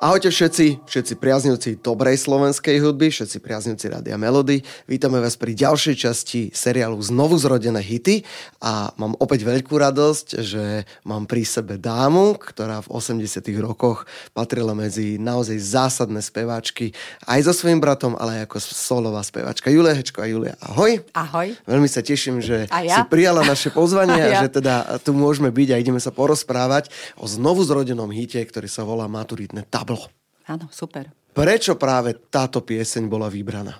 Ahojte všetci, všetci priaznivci dobrej slovenskej hudby, všetci priaznivci Radia Melody. Vítame vás pri ďalšej časti seriálu Znovu zrodené hity a mám opäť veľkú radosť, že mám pri sebe dámu, ktorá v 80 rokoch patrila medzi naozaj zásadné speváčky aj so svojím bratom, ale aj ako solová speváčka. Julia Hečko a Julia, ahoj. Ahoj. Veľmi sa teším, že A ja? si prijala naše pozvanie a, A ja? že teda tu môžeme byť a ideme sa porozprávať o znovu zrodenom hite, ktorý sa volá Maturitné tablo. Áno, super. Prečo práve táto pieseň bola vybraná?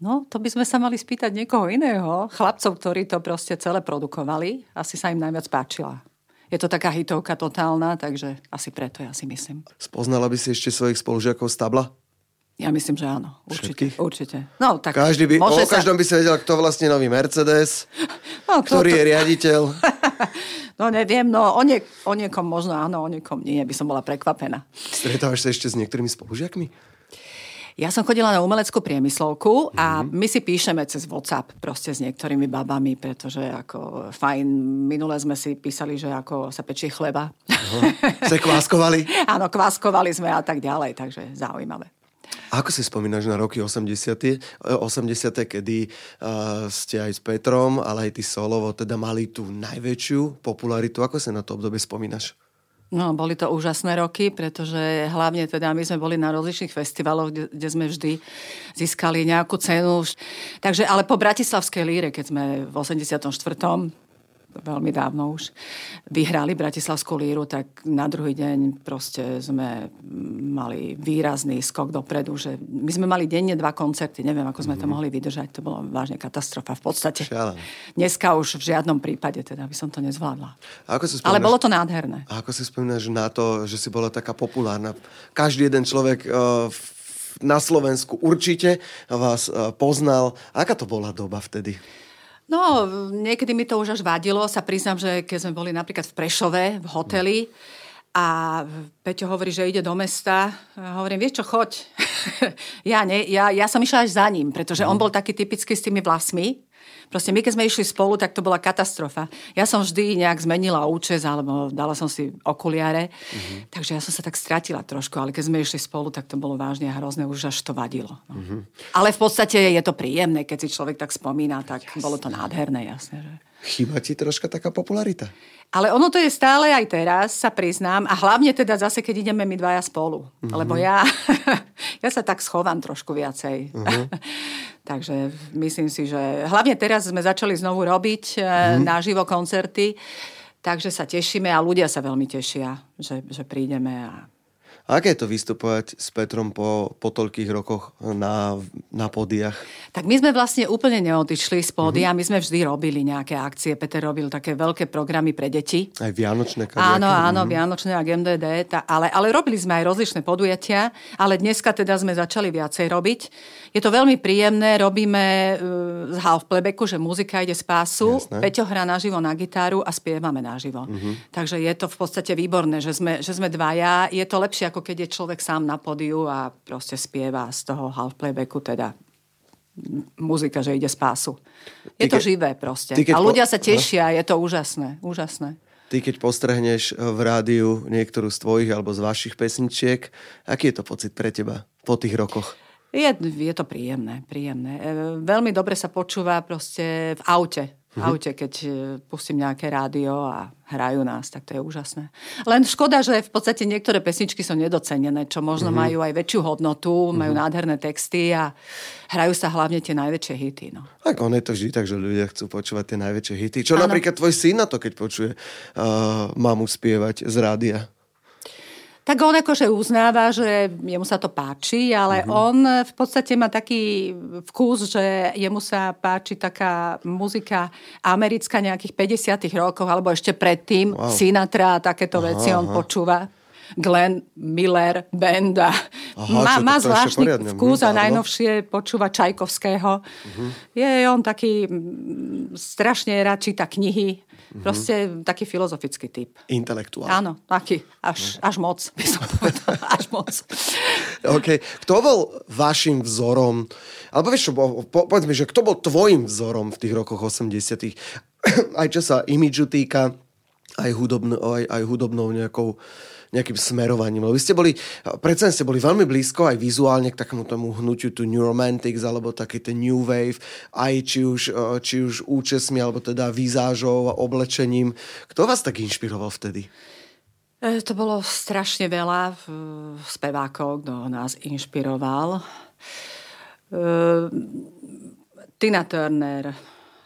No, to by sme sa mali spýtať niekoho iného. Chlapcov, ktorí to proste celé produkovali. Asi sa im najviac páčila. Je to taká hitovka totálna, takže asi preto ja si myslím. Spoznala by si ešte svojich spolužiakov z tabla? Ja myslím, že áno. Určite. Všetkých? Určite. No, tak Každý by, o každom by si vedel, kto vlastne nový Mercedes, No, to- ktorý to- je riaditeľ. No neviem, no o, nie, o niekom možno áno, o niekom nie, by som bola prekvapená. Stretávaš sa ešte s niektorými spolužiakmi? Ja som chodila na umeleckú priemyslovku a Mhm. my si píšeme cez WhatsApp proste s niektorými babami, pretože ako fajn, minule sme si písali, že ako sa pečie chleba. Ste kváskovali? Áno, kváskovali sme a tak ďalej, takže zaujímavé. Ako si spomínaš na roky 80., e, 80., kedy uh, ste aj s Petrom, ale aj ty solovo teda mali tú najväčšiu popularitu? Ako si na to obdobie spomínaš? No, boli to úžasné roky, pretože hlavne teda my sme boli na rozličných festivaloch, kde, kde sme vždy získali nejakú cenu. Takže, ale po Bratislavskej líre, keď sme v 84 veľmi dávno už, vyhrali Bratislavskú líru, tak na druhý deň proste sme mali výrazný skok dopredu, že my sme mali denne dva koncerty, neviem, ako sme to mohli vydržať, to bolo vážne katastrofa v podstate. Šialené. Dneska už v žiadnom prípade, teda by som to nezvládla. A ako si Ale spomínaš- bolo to nádherné. A ako si spomínaš na to, že si bola taká populárna? Každý jeden človek uh, na Slovensku určite vás uh, poznal. Aká to bola doba vtedy? No, niekedy mi to už až vadilo. Sa priznám, že keď sme boli napríklad v Prešove, v hoteli, a Peťo hovorí, že ide do mesta. A hovorím, vieš čo, choď. ja, ne, ja, ja som išla až za ním, pretože on bol taký typický s tými vlasmi. Proste my, keď sme išli spolu, tak to bola katastrofa. Ja som vždy nejak zmenila účes, alebo dala som si okuliare. Takže ja som sa tak stratila trošku, ale keď sme išli spolu, tak to bolo vážne hrozné, už až to vadilo. No. Ale v podstate je to príjemné, keď si človek tak spomína, tak bolo to nádherné, jasne. Že... Chýba ti troška taká popularita? Ale ono to je stále aj teraz, sa priznám. A hlavne teda zase, keď ideme my dvaja spolu. Uh-huh. Lebo ja, ja sa tak schovám trošku viacej. Uh-huh. Takže myslím si, že hlavne teraz sme začali znovu robiť uh-huh. naživo koncerty. Takže sa tešíme a ľudia sa veľmi tešia, že, že prídeme A aké je to vystupovať s Petrom po, po toľkých rokoch na, na pódiach? Tak my sme vlastne úplne neodišli z pódia, my sme vždy robili nejaké akcie. Peter robil také veľké programy pre deti. Aj vianočné Áno, kadejaké? áno, Vianočné a GMDD, tá, ale, ale robili sme aj rozličné podujatia, ale dneska teda sme začali viacej robiť. Je to veľmi príjemné, robíme uh, z half playbacku, že muzika ide z pásu, Jasné. Peťo hrá naživo na gitaru a spievame naživo. Takže je to v podstate výborné, že sme, že sme dvaja. Je to lepšie, ako keď je človek sám na pódiu a proste spieva z toho half playbacku, teda muzika, že ide z pásu. Je Ty to ke- živé proste. ty A ľudia po- sa tešia, je to úžasné, úžasné. Ty keď postrehneš v rádiu niektorú z tvojich alebo z vašich pesničiek, aký je to pocit pre teba po tých rokoch? Je, je to príjemné, príjemné. E, veľmi dobre sa počúva proste v aute. V aute, keď e, pustím nejaké rádio a hrajú nás, tak to je úžasné. Len škoda, že v podstate niektoré pesničky sú nedocenené, čo možno majú aj väčšiu hodnotu, majú nádherné texty a hrajú sa hlavne tie najväčšie hity. No. Tak on je to vždy tak, že ľudia chcú počúvať tie najväčšie hity. Čo Áno. napríklad tvoj syn na to, keď počuje uh, mamu spievať z rádia? Tak on akože uznáva, že jemu sa to páči, ale uh-huh. on v podstate má taký vkus, že jemu sa páči taká muzika americká nejakých 50 rokov, alebo ešte predtým, wow. Sinatra a takéto Aha, veci on aha. počúva. Glenn Miller, Benda. Aha, má, čo, má zvláštny vkus mhm, a najnovšie počúva Čajkovského. Je on taký mm, strašne rád číta knihy. Proste taký filozofický typ. Intelektuál. Áno, taký. Až, až moc, by som povedala. Až moc. OK. Kto bol vašim vzorom, alebo vieš čo, po, povedz mi, že kto bol tvojim vzorom v tých rokoch 80 aj čo sa imidžu týka, aj, hudobno, aj, aj hudobnou nejakou, nejakým smerovaním. Lebo vy ste boli, predsa ste boli veľmi blízko aj vizuálne k takému tomu hnutiu tu New Romantics alebo taký ten New Wave, aj či už, či už účesmi alebo teda výzážou a oblečením. Kto vás tak inšpiroval vtedy? E, to bolo strašne veľa spevákov, kto nás inšpiroval. E, Tina Turner,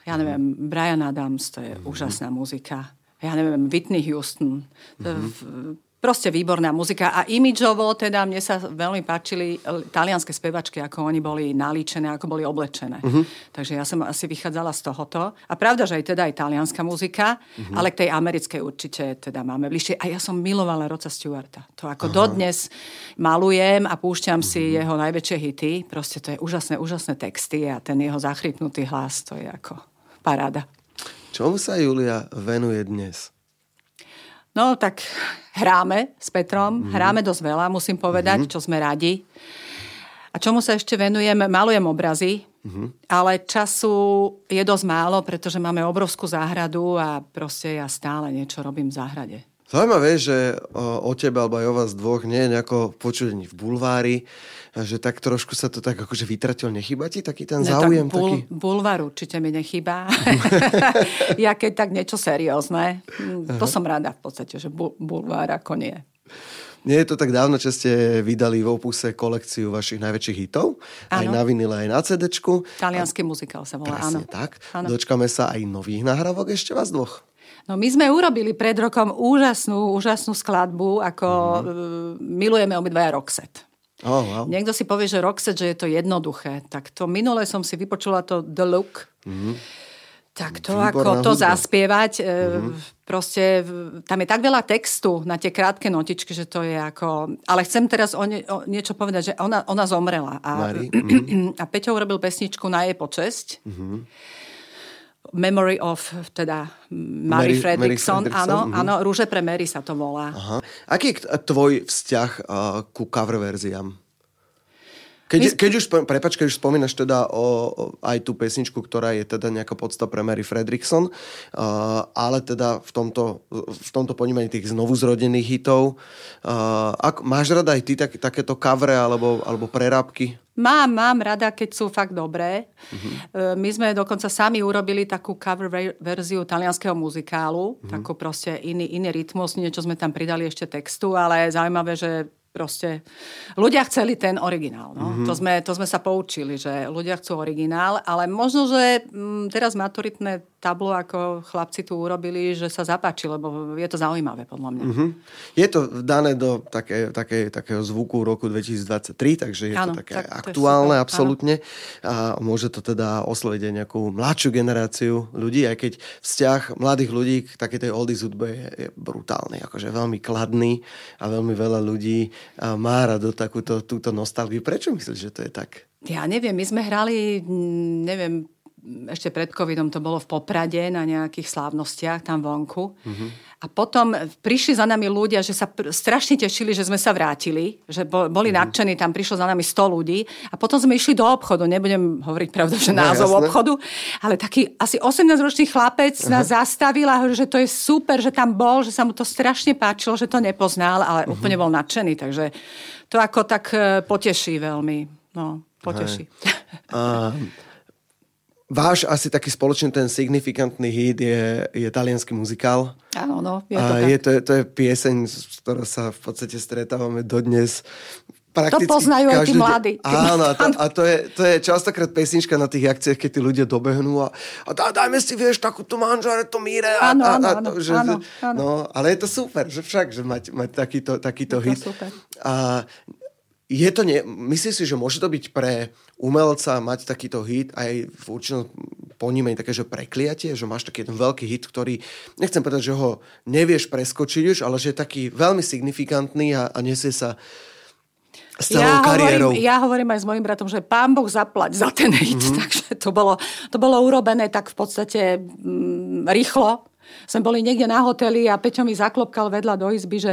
ja neviem, Brian Adams, to je mm-hmm. úžasná muzika. Ja neviem, Whitney Houston. Mm-hmm proste výborná muzika a imidžovo teda mne sa veľmi páčili e, talianské spevačky, ako oni boli nalíčené, ako boli oblečené. Uh-huh. Takže ja som asi vychádzala z tohoto. A pravda, že aj teda aj talianská muzika, uh-huh. ale k tej americkej určite teda máme bližšie. A ja som milovala Roca Stewarta. To ako uh-huh. dodnes malujem a púšťam uh-huh. si jeho najväčšie hity. Proste to je úžasné, úžasné texty a ten jeho zachrypnutý hlas, to je ako paráda. Čomu sa Julia venuje dnes? No tak hráme s Petrom, mm-hmm. hráme dosť veľa, musím povedať, mm-hmm. čo sme radi. A čomu sa ešte venujem? Malujem obrazy, mm-hmm. ale času je dosť málo, pretože máme obrovskú záhradu a proste ja stále niečo robím v záhrade. Zaujímavé, že o, tebe alebo aj o vás dvoch nie je nejako počuť v bulvári že tak trošku sa to tak akože vytratil. Nechýba ti taký ten záujem? tak bul, taký... Bulvar určite mi nechýba. ja keď tak niečo seriózne, to som rada v podstate, že bul, bulvár ako nie. Nie je to tak dávno, čo ste vydali v opuse kolekciu vašich najväčších hitov. Ano. Aj na vinile, aj na cd Talianský muzikál sa volá, áno. tak. Ano. Dočkame sa aj nových nahrávok ešte vás dvoch. No my sme urobili pred rokom úžasnú, úžasnú skladbu, ako mm-hmm. milujeme obidvaja Roxette. Oh, wow. Niekto si povie, že Roxette, že je to jednoduché. Tak to minule som si vypočula to The Look. Mm-hmm. Tak to Výborná ako to hudba. zaspievať, mm-hmm. proste tam je tak veľa textu na tie krátke notičky, že to je ako... Ale chcem teraz o, nie, o niečo povedať, že ona, ona zomrela. A, mm-hmm. a Peťo urobil pesničku na jej počesť. Mm-hmm. Memory of teda Mary, Mary Fredrickson. Mary Áno, mm-hmm. áno, Rúže pre Mary sa to volá. Aha. Aký je tvoj vzťah uh, ku cover verziám? Keď, keď už, prepač, keď už spomínaš teda o, o, aj tú pesničku, ktorá je teda nejaká podsta pre Mary Fredrickson, uh, ale teda v tomto, v tomto ponímaní tých znovu zrodených hitov, uh, ak, máš rada aj ty tak, takéto kavre alebo, alebo prerábky? Mám, mám rada, keď sú fakt dobré. Uh-huh. My sme dokonca sami urobili takú cover verziu talianského muzikálu, uh-huh. takú proste iný, iný rytmus, niečo sme tam pridali ešte textu, ale zaujímavé, že proste ľudia chceli ten originál. No? Mm-hmm. To, sme, to sme sa poučili, že ľudia chcú originál, ale možno, že m, mm, teraz maturitné tablo, ako chlapci tu urobili, že sa zapáči, lebo je to zaujímavé podľa mňa. Mm-hmm. Je to dané do také, také, takého zvuku roku 2023, takže je ano, to také tak, aktuálne to absolútne a môže to teda osloviť aj nejakú mladšiu generáciu ľudí, aj keď vzťah mladých ľudí k takej tej oldies hudbe je, je brutálny, akože veľmi kladný a veľmi veľa ľudí má rado takúto túto nostalgiu. Prečo myslíš, že to je tak? Ja neviem, my sme hrali, neviem, ešte pred covidom to bolo v Poprade na nejakých slávnostiach tam vonku. Mm-hmm. A potom prišli za nami ľudia, že sa pr- strašne tešili, že sme sa vrátili, že bo- boli mm-hmm. nadšení, tam prišlo za nami 100 ľudí a potom sme išli do obchodu, nebudem hovoriť pravdu, že no, názov jasné. obchodu, ale taký asi 18-ročný chlapec uh-huh. nás zastavil a hovorí, že to je super, že tam bol, že sa mu to strašne páčilo, že to nepoznal, ale uh-huh. úplne bol nadšený, takže to ako tak e, poteší veľmi. No, poteší. Uh, Váš asi taký spoločný ten signifikantný hit je, je talianský muzikál. Áno, no, je to tak. Je to, to je pieseň, s ktorou sa v podstate stretávame dodnes. Prakticky to poznajú aj tí mladí. Áno, a, to, a to, je, to je častokrát pesnička na tých akciách, keď tí ľudia dobehnú a, a dá, dajme si, vieš, takúto manžare, to míre. A, áno, áno, a, áno, že, áno, áno. No, ale je to super, že však, že mať, mať takýto, takýto je hit. super. A je to nie, myslíš si, že môže to byť pre umelca mať takýto hit aj v určitom ponímení také, že prekliatie, že máš taký jeden veľký hit, ktorý, nechcem povedať, že ho nevieš preskočiť už, ale že je taký veľmi signifikantný a, a nesie sa s celou ja kariérou. Hovorím, ja hovorím aj s mojim bratom, že pán Boh zaplať za ten hit, mm-hmm. takže to bolo, to bolo urobené tak v podstate mm, rýchlo. Sme boli niekde na hoteli a Peťo mi zaklopkal vedľa do izby, že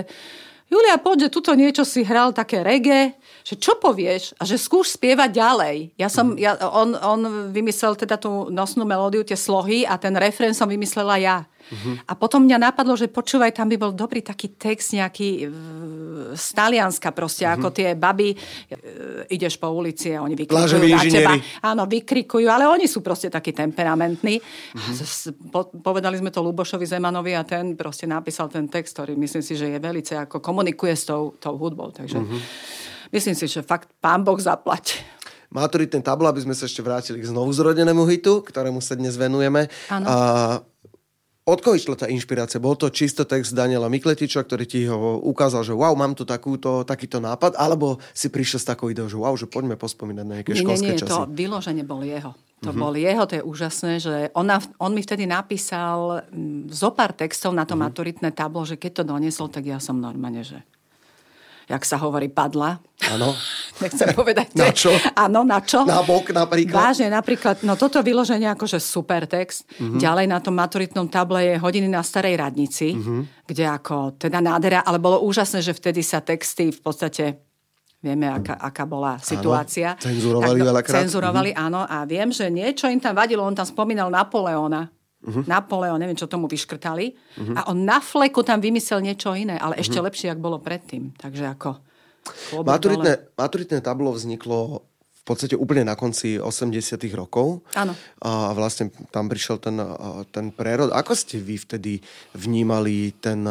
Julia, poď, že tuto niečo si hral také reggae, že čo povieš a že skúš spievať ďalej. Ja som, ja, on, on vymyslel teda tú nosnú melódiu, tie slohy a ten refrén som vymyslela ja. Uh-huh. A potom mňa napadlo, že počúvaj, tam by bol dobrý taký text nejaký z Talianska proste, uh-huh. ako tie baby, e, ideš po ulici a oni vykrikujú na teba. Áno, vykrikujú, ale oni sú proste takí temperamentní. Uh-huh. Po, povedali sme to Lubošovi Zemanovi a ten proste napísal ten text, ktorý myslím si, že je velice ako komunikuje s tou, tou hudbou. Takže uh-huh. myslím si, že fakt pán Boh zaplať maturitné tablo, aby sme sa ešte vrátili k znovu zrodenému hitu, ktorému sa dnes venujeme. A od koho išla tá inšpirácia? Bol to čisto text Daniela Mikletiča, ktorý ti ho ukázal, že wow, mám tu takúto, takýto nápad, alebo si prišiel s takou ideou, že wow, že poďme pospomínať na nejaké nie, školské nie, nie, časy? to vyloženie bol jeho. To uh-huh. bol jeho, to je úžasné, že ona, on mi vtedy napísal mm, zo pár textov na to uh-huh. maturitné tablo, že keď to doniesol, tak ja som normálne, že jak sa hovorí, padla. Áno. Nechcem povedať. na čo? Áno, na čo? Na bok napríklad. Vážne, napríklad, no toto vyloženie akože super text. Uh-huh. Ďalej na tom maturitnom table je hodiny na starej radnici, uh-huh. kde ako teda nádhera, ale bolo úžasné, že vtedy sa texty v podstate Vieme, aká, aká bola situácia. Áno, cenzurovali veľakrát. Cenzurovali, uh-huh. áno. A viem, že niečo im tam vadilo. On tam spomínal Napoleona. Uh-huh. Napoleon, neviem, čo tomu vyškrtali. Uh-huh. A on na fleku tam vymyslel niečo iné, ale ešte uh-huh. lepšie, ako bolo predtým. Takže ako... Maturitné, maturitné tablo vzniklo v podstate úplne na konci 80 rokov. Áno. A vlastne tam prišiel ten, ten prerod. Ako ste vy vtedy vnímali ten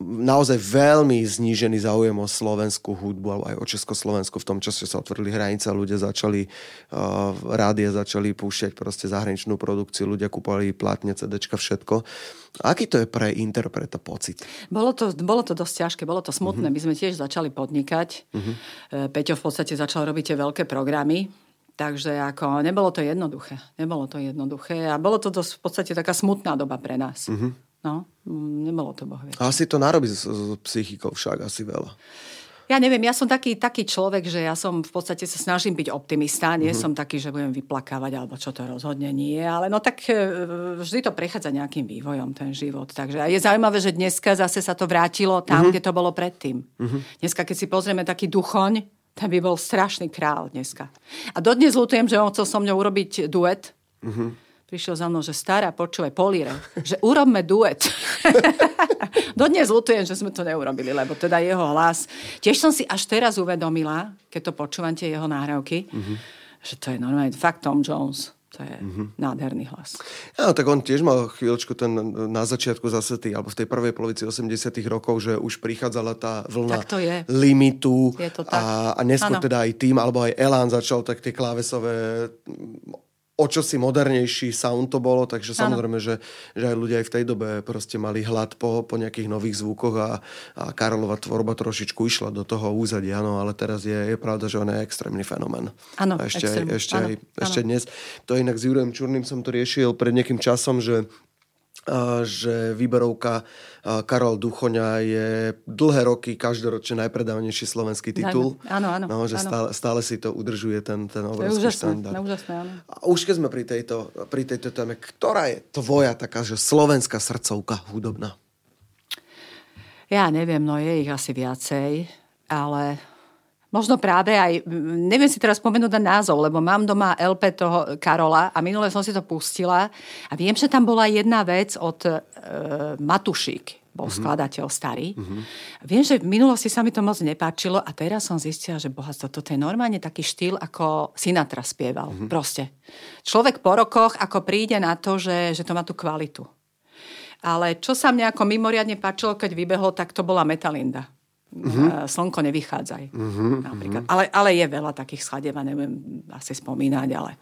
naozaj veľmi znížený záujem o slovenskú hudbu alebo aj o Československu. V tom čase sa otvorili hranice ľudia začali uh, rádia začali púšťať proste zahraničnú produkciu, ľudia kúpali plátne, CDčka, všetko. Aký to je pre interpreta pocit? Bolo to, bolo to dosť ťažké, bolo to smutné. Uh-huh. My sme tiež začali podnikať. Uh-huh. Peťo v podstate začal robiť tie veľké programy, Takže ako nebolo to jednoduché. Nebolo to jednoduché a bolo to dosť v podstate taká smutná doba pre nás. Uh-huh. No, nebolo to boh Asi to narobí s, s psychikou však asi veľa. Ja neviem, ja som taký, taký človek, že ja som v podstate sa snažím byť optimista, nie mm-hmm. som taký, že budem vyplakávať, alebo čo to rozhodne nie, ale no tak e, vždy to prechádza nejakým vývojom, ten život. Takže je zaujímavé, že dneska zase sa to vrátilo tam, mm-hmm. kde to bolo predtým. Mm-hmm. Dneska, keď si pozrieme taký duchoň, ten by bol strašný král dneska. A dodnes lutujem, že on chcel so mňou urobiť duet. Mm-hmm prišiel za mnou, že stará, počúvaj, políre, že urobme duet. Dodnes lutujem, že sme to neurobili, lebo teda jeho hlas. Tiež som si až teraz uvedomila, keď to počúvam tie jeho náhrávky, mm-hmm. že to je normálne fakt Tom Jones. To je mm-hmm. nádherný hlas. Ja, tak on tiež mal chvíľočku ten na začiatku zase tý, alebo v tej prvej polovici 80 rokov, že už prichádzala tá vlna tak to je. limitu je to tak. a, a neskôr ano. teda aj tým, alebo aj Elán začal tak tie klávesové o čo si modernejší sound to bolo, takže ano. samozrejme, že, že aj ľudia aj v tej dobe proste mali hlad po, po nejakých nových zvukoch a, a Karolova tvorba trošičku išla do toho úzadia, áno, ale teraz je, je pravda, že on je extrémny fenomén. Áno, ešte, extrém. ešte, aj, ešte dnes. To inak s Jurem Čurným som to riešil pred nejakým časom, že že výberovka Karol Duchoňa je dlhé roky každoročne najpredávnejší slovenský titul. Áno, áno. No, že áno. Stále, stále si to udržuje ten, ten obrovský úžasné, štandard. Úžasné, áno. A už keď sme pri tejto, pri tejto téme, ktorá je tvoja taká, že slovenská srdcovka hudobná? Ja neviem, no je ich asi viacej, ale Možno práve aj, neviem si teraz spomenúť na názov, lebo mám doma LP toho Karola a minule som si to pustila a viem, že tam bola jedna vec od e, Matušík, bol mm-hmm. skladateľ starý. Mm-hmm. Viem, že v minulosti sa mi to moc nepáčilo a teraz som zistila, že bohatstvo, toto je normálne taký štýl, ako Sinatra spieval. Mm-hmm. Proste. Človek po rokoch, ako príde na to, že, že to má tú kvalitu. Ale čo sa mne ako mimoriadne páčilo, keď vybehol, tak to bola Metalinda uh-huh. Slnko nevychádzaj. Uh-huh. Napríklad. Ale, ale je veľa takých skladieb a neviem asi spomínať, ale...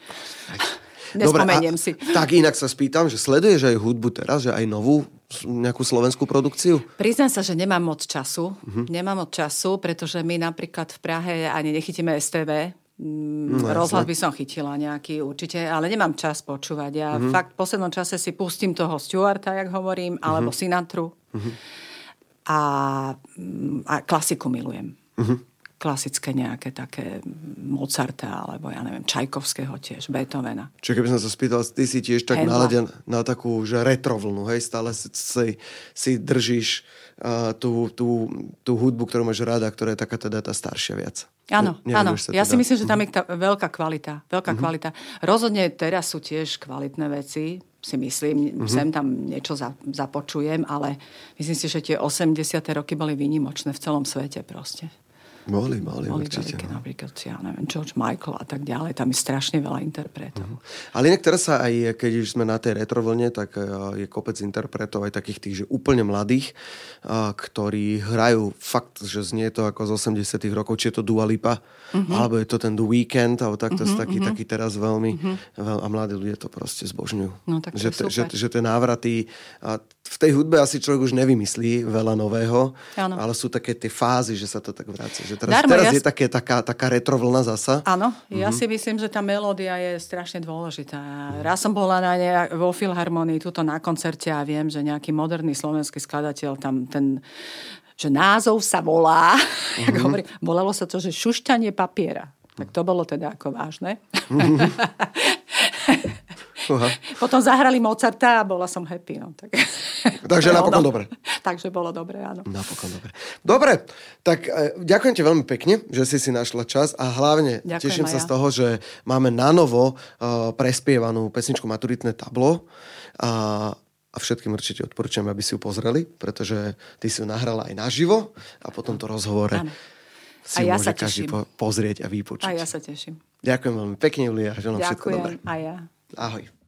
Nespomeniem Dobre, si. Tak inak sa spýtam, že sleduješ aj hudbu teraz, že aj novú nejakú slovenskú produkciu? Priznám sa, že nemám moc času. Uh-huh. Nemám moc času, pretože my napríklad v Prahe ani nechytíme STV, mm, No, Rozhľad by som chytila nejaký určite, ale nemám čas počúvať. Ja uh-huh. fakt v poslednom čase si pustím toho Stuarta, jak hovorím, alebo uh-huh. Sinatru. Uh-huh a, mm, a klasiku milujem. Uh-huh. Klasické nejaké také Mozarta, alebo ja neviem, Čajkovského tiež, Beethovena. Čiže keby som sa spýtal, ty si tiež tak naladen na takú, že retro vlnu, hej, stále si, si, si držíš uh, tú, tú, tú hudbu, ktorú máš rada, ktorá je taká teda tá staršia viac. Áno, ne, áno. Ja teda. si myslím, že tam je tá veľká kvalita. Veľká uh-huh. kvalita. Rozhodne teraz sú tiež kvalitné veci si myslím. Mm-hmm. Sem tam niečo za, započujem, ale myslím si, že tie 80. roky boli výnimočné v celom svete proste. Boli, boli, boli určite. Veľké, no. Napríklad, ja neviem, George Michael a tak ďalej. Tam je strašne veľa interpretov. Uh-huh. Ale inak teraz sa aj, keď už sme na tej retrovlne, tak e, je kopec interpretov aj takých tých, že úplne mladých, a, ktorí hrajú fakt, že znie to ako z 80 rokov, či je to Dua Lipa, uh-huh. alebo je to ten The Weekend, alebo takto uh-huh, taký, uh-huh. taký teraz veľmi, uh-huh. veľ, a mladí ľudia to proste zbožňujú. No, tak že, že, že tie návraty, a v tej hudbe asi človek už nevymyslí veľa nového, ano. ale sú také tie fázy, že sa to tak vráca. Že teraz, Darmo, teraz ja... je také, taká, taká retrovlna zasa. Áno, ja mm-hmm. si myslím, že tá melódia je strašne dôležitá. Raz som bola na ne, vo Filharmonii, tuto na koncerte a viem, že nejaký moderný slovenský skladateľ tam ten že názov sa volá, mm-hmm. hovorí, volalo sa to, že šušťanie papiera. Tak to bolo teda ako vážne. Mm-hmm. Uh-huh. Potom zahrali Mozarta a bola som happy. No, tak... Takže no, napokon no. dobre. Takže bolo dobre, áno. Napokon dobre. Dobre, tak e, ďakujem ti veľmi pekne, že si si našla čas a hlavne ďakujem teším sa ja. z toho, že máme na novo uh, prespievanú pesničku Maturitné tablo. A a všetkým určite odporúčam, aby si ju pozreli, pretože ty si ju nahrala aj naživo a potom to rozhovore Áno. si a ja sa každý po- pozrieť a vypočuť. A ja sa teším. Ďakujem veľmi pekne, Julia. Ďakujem, všetko dobré. a ja. Ahoj.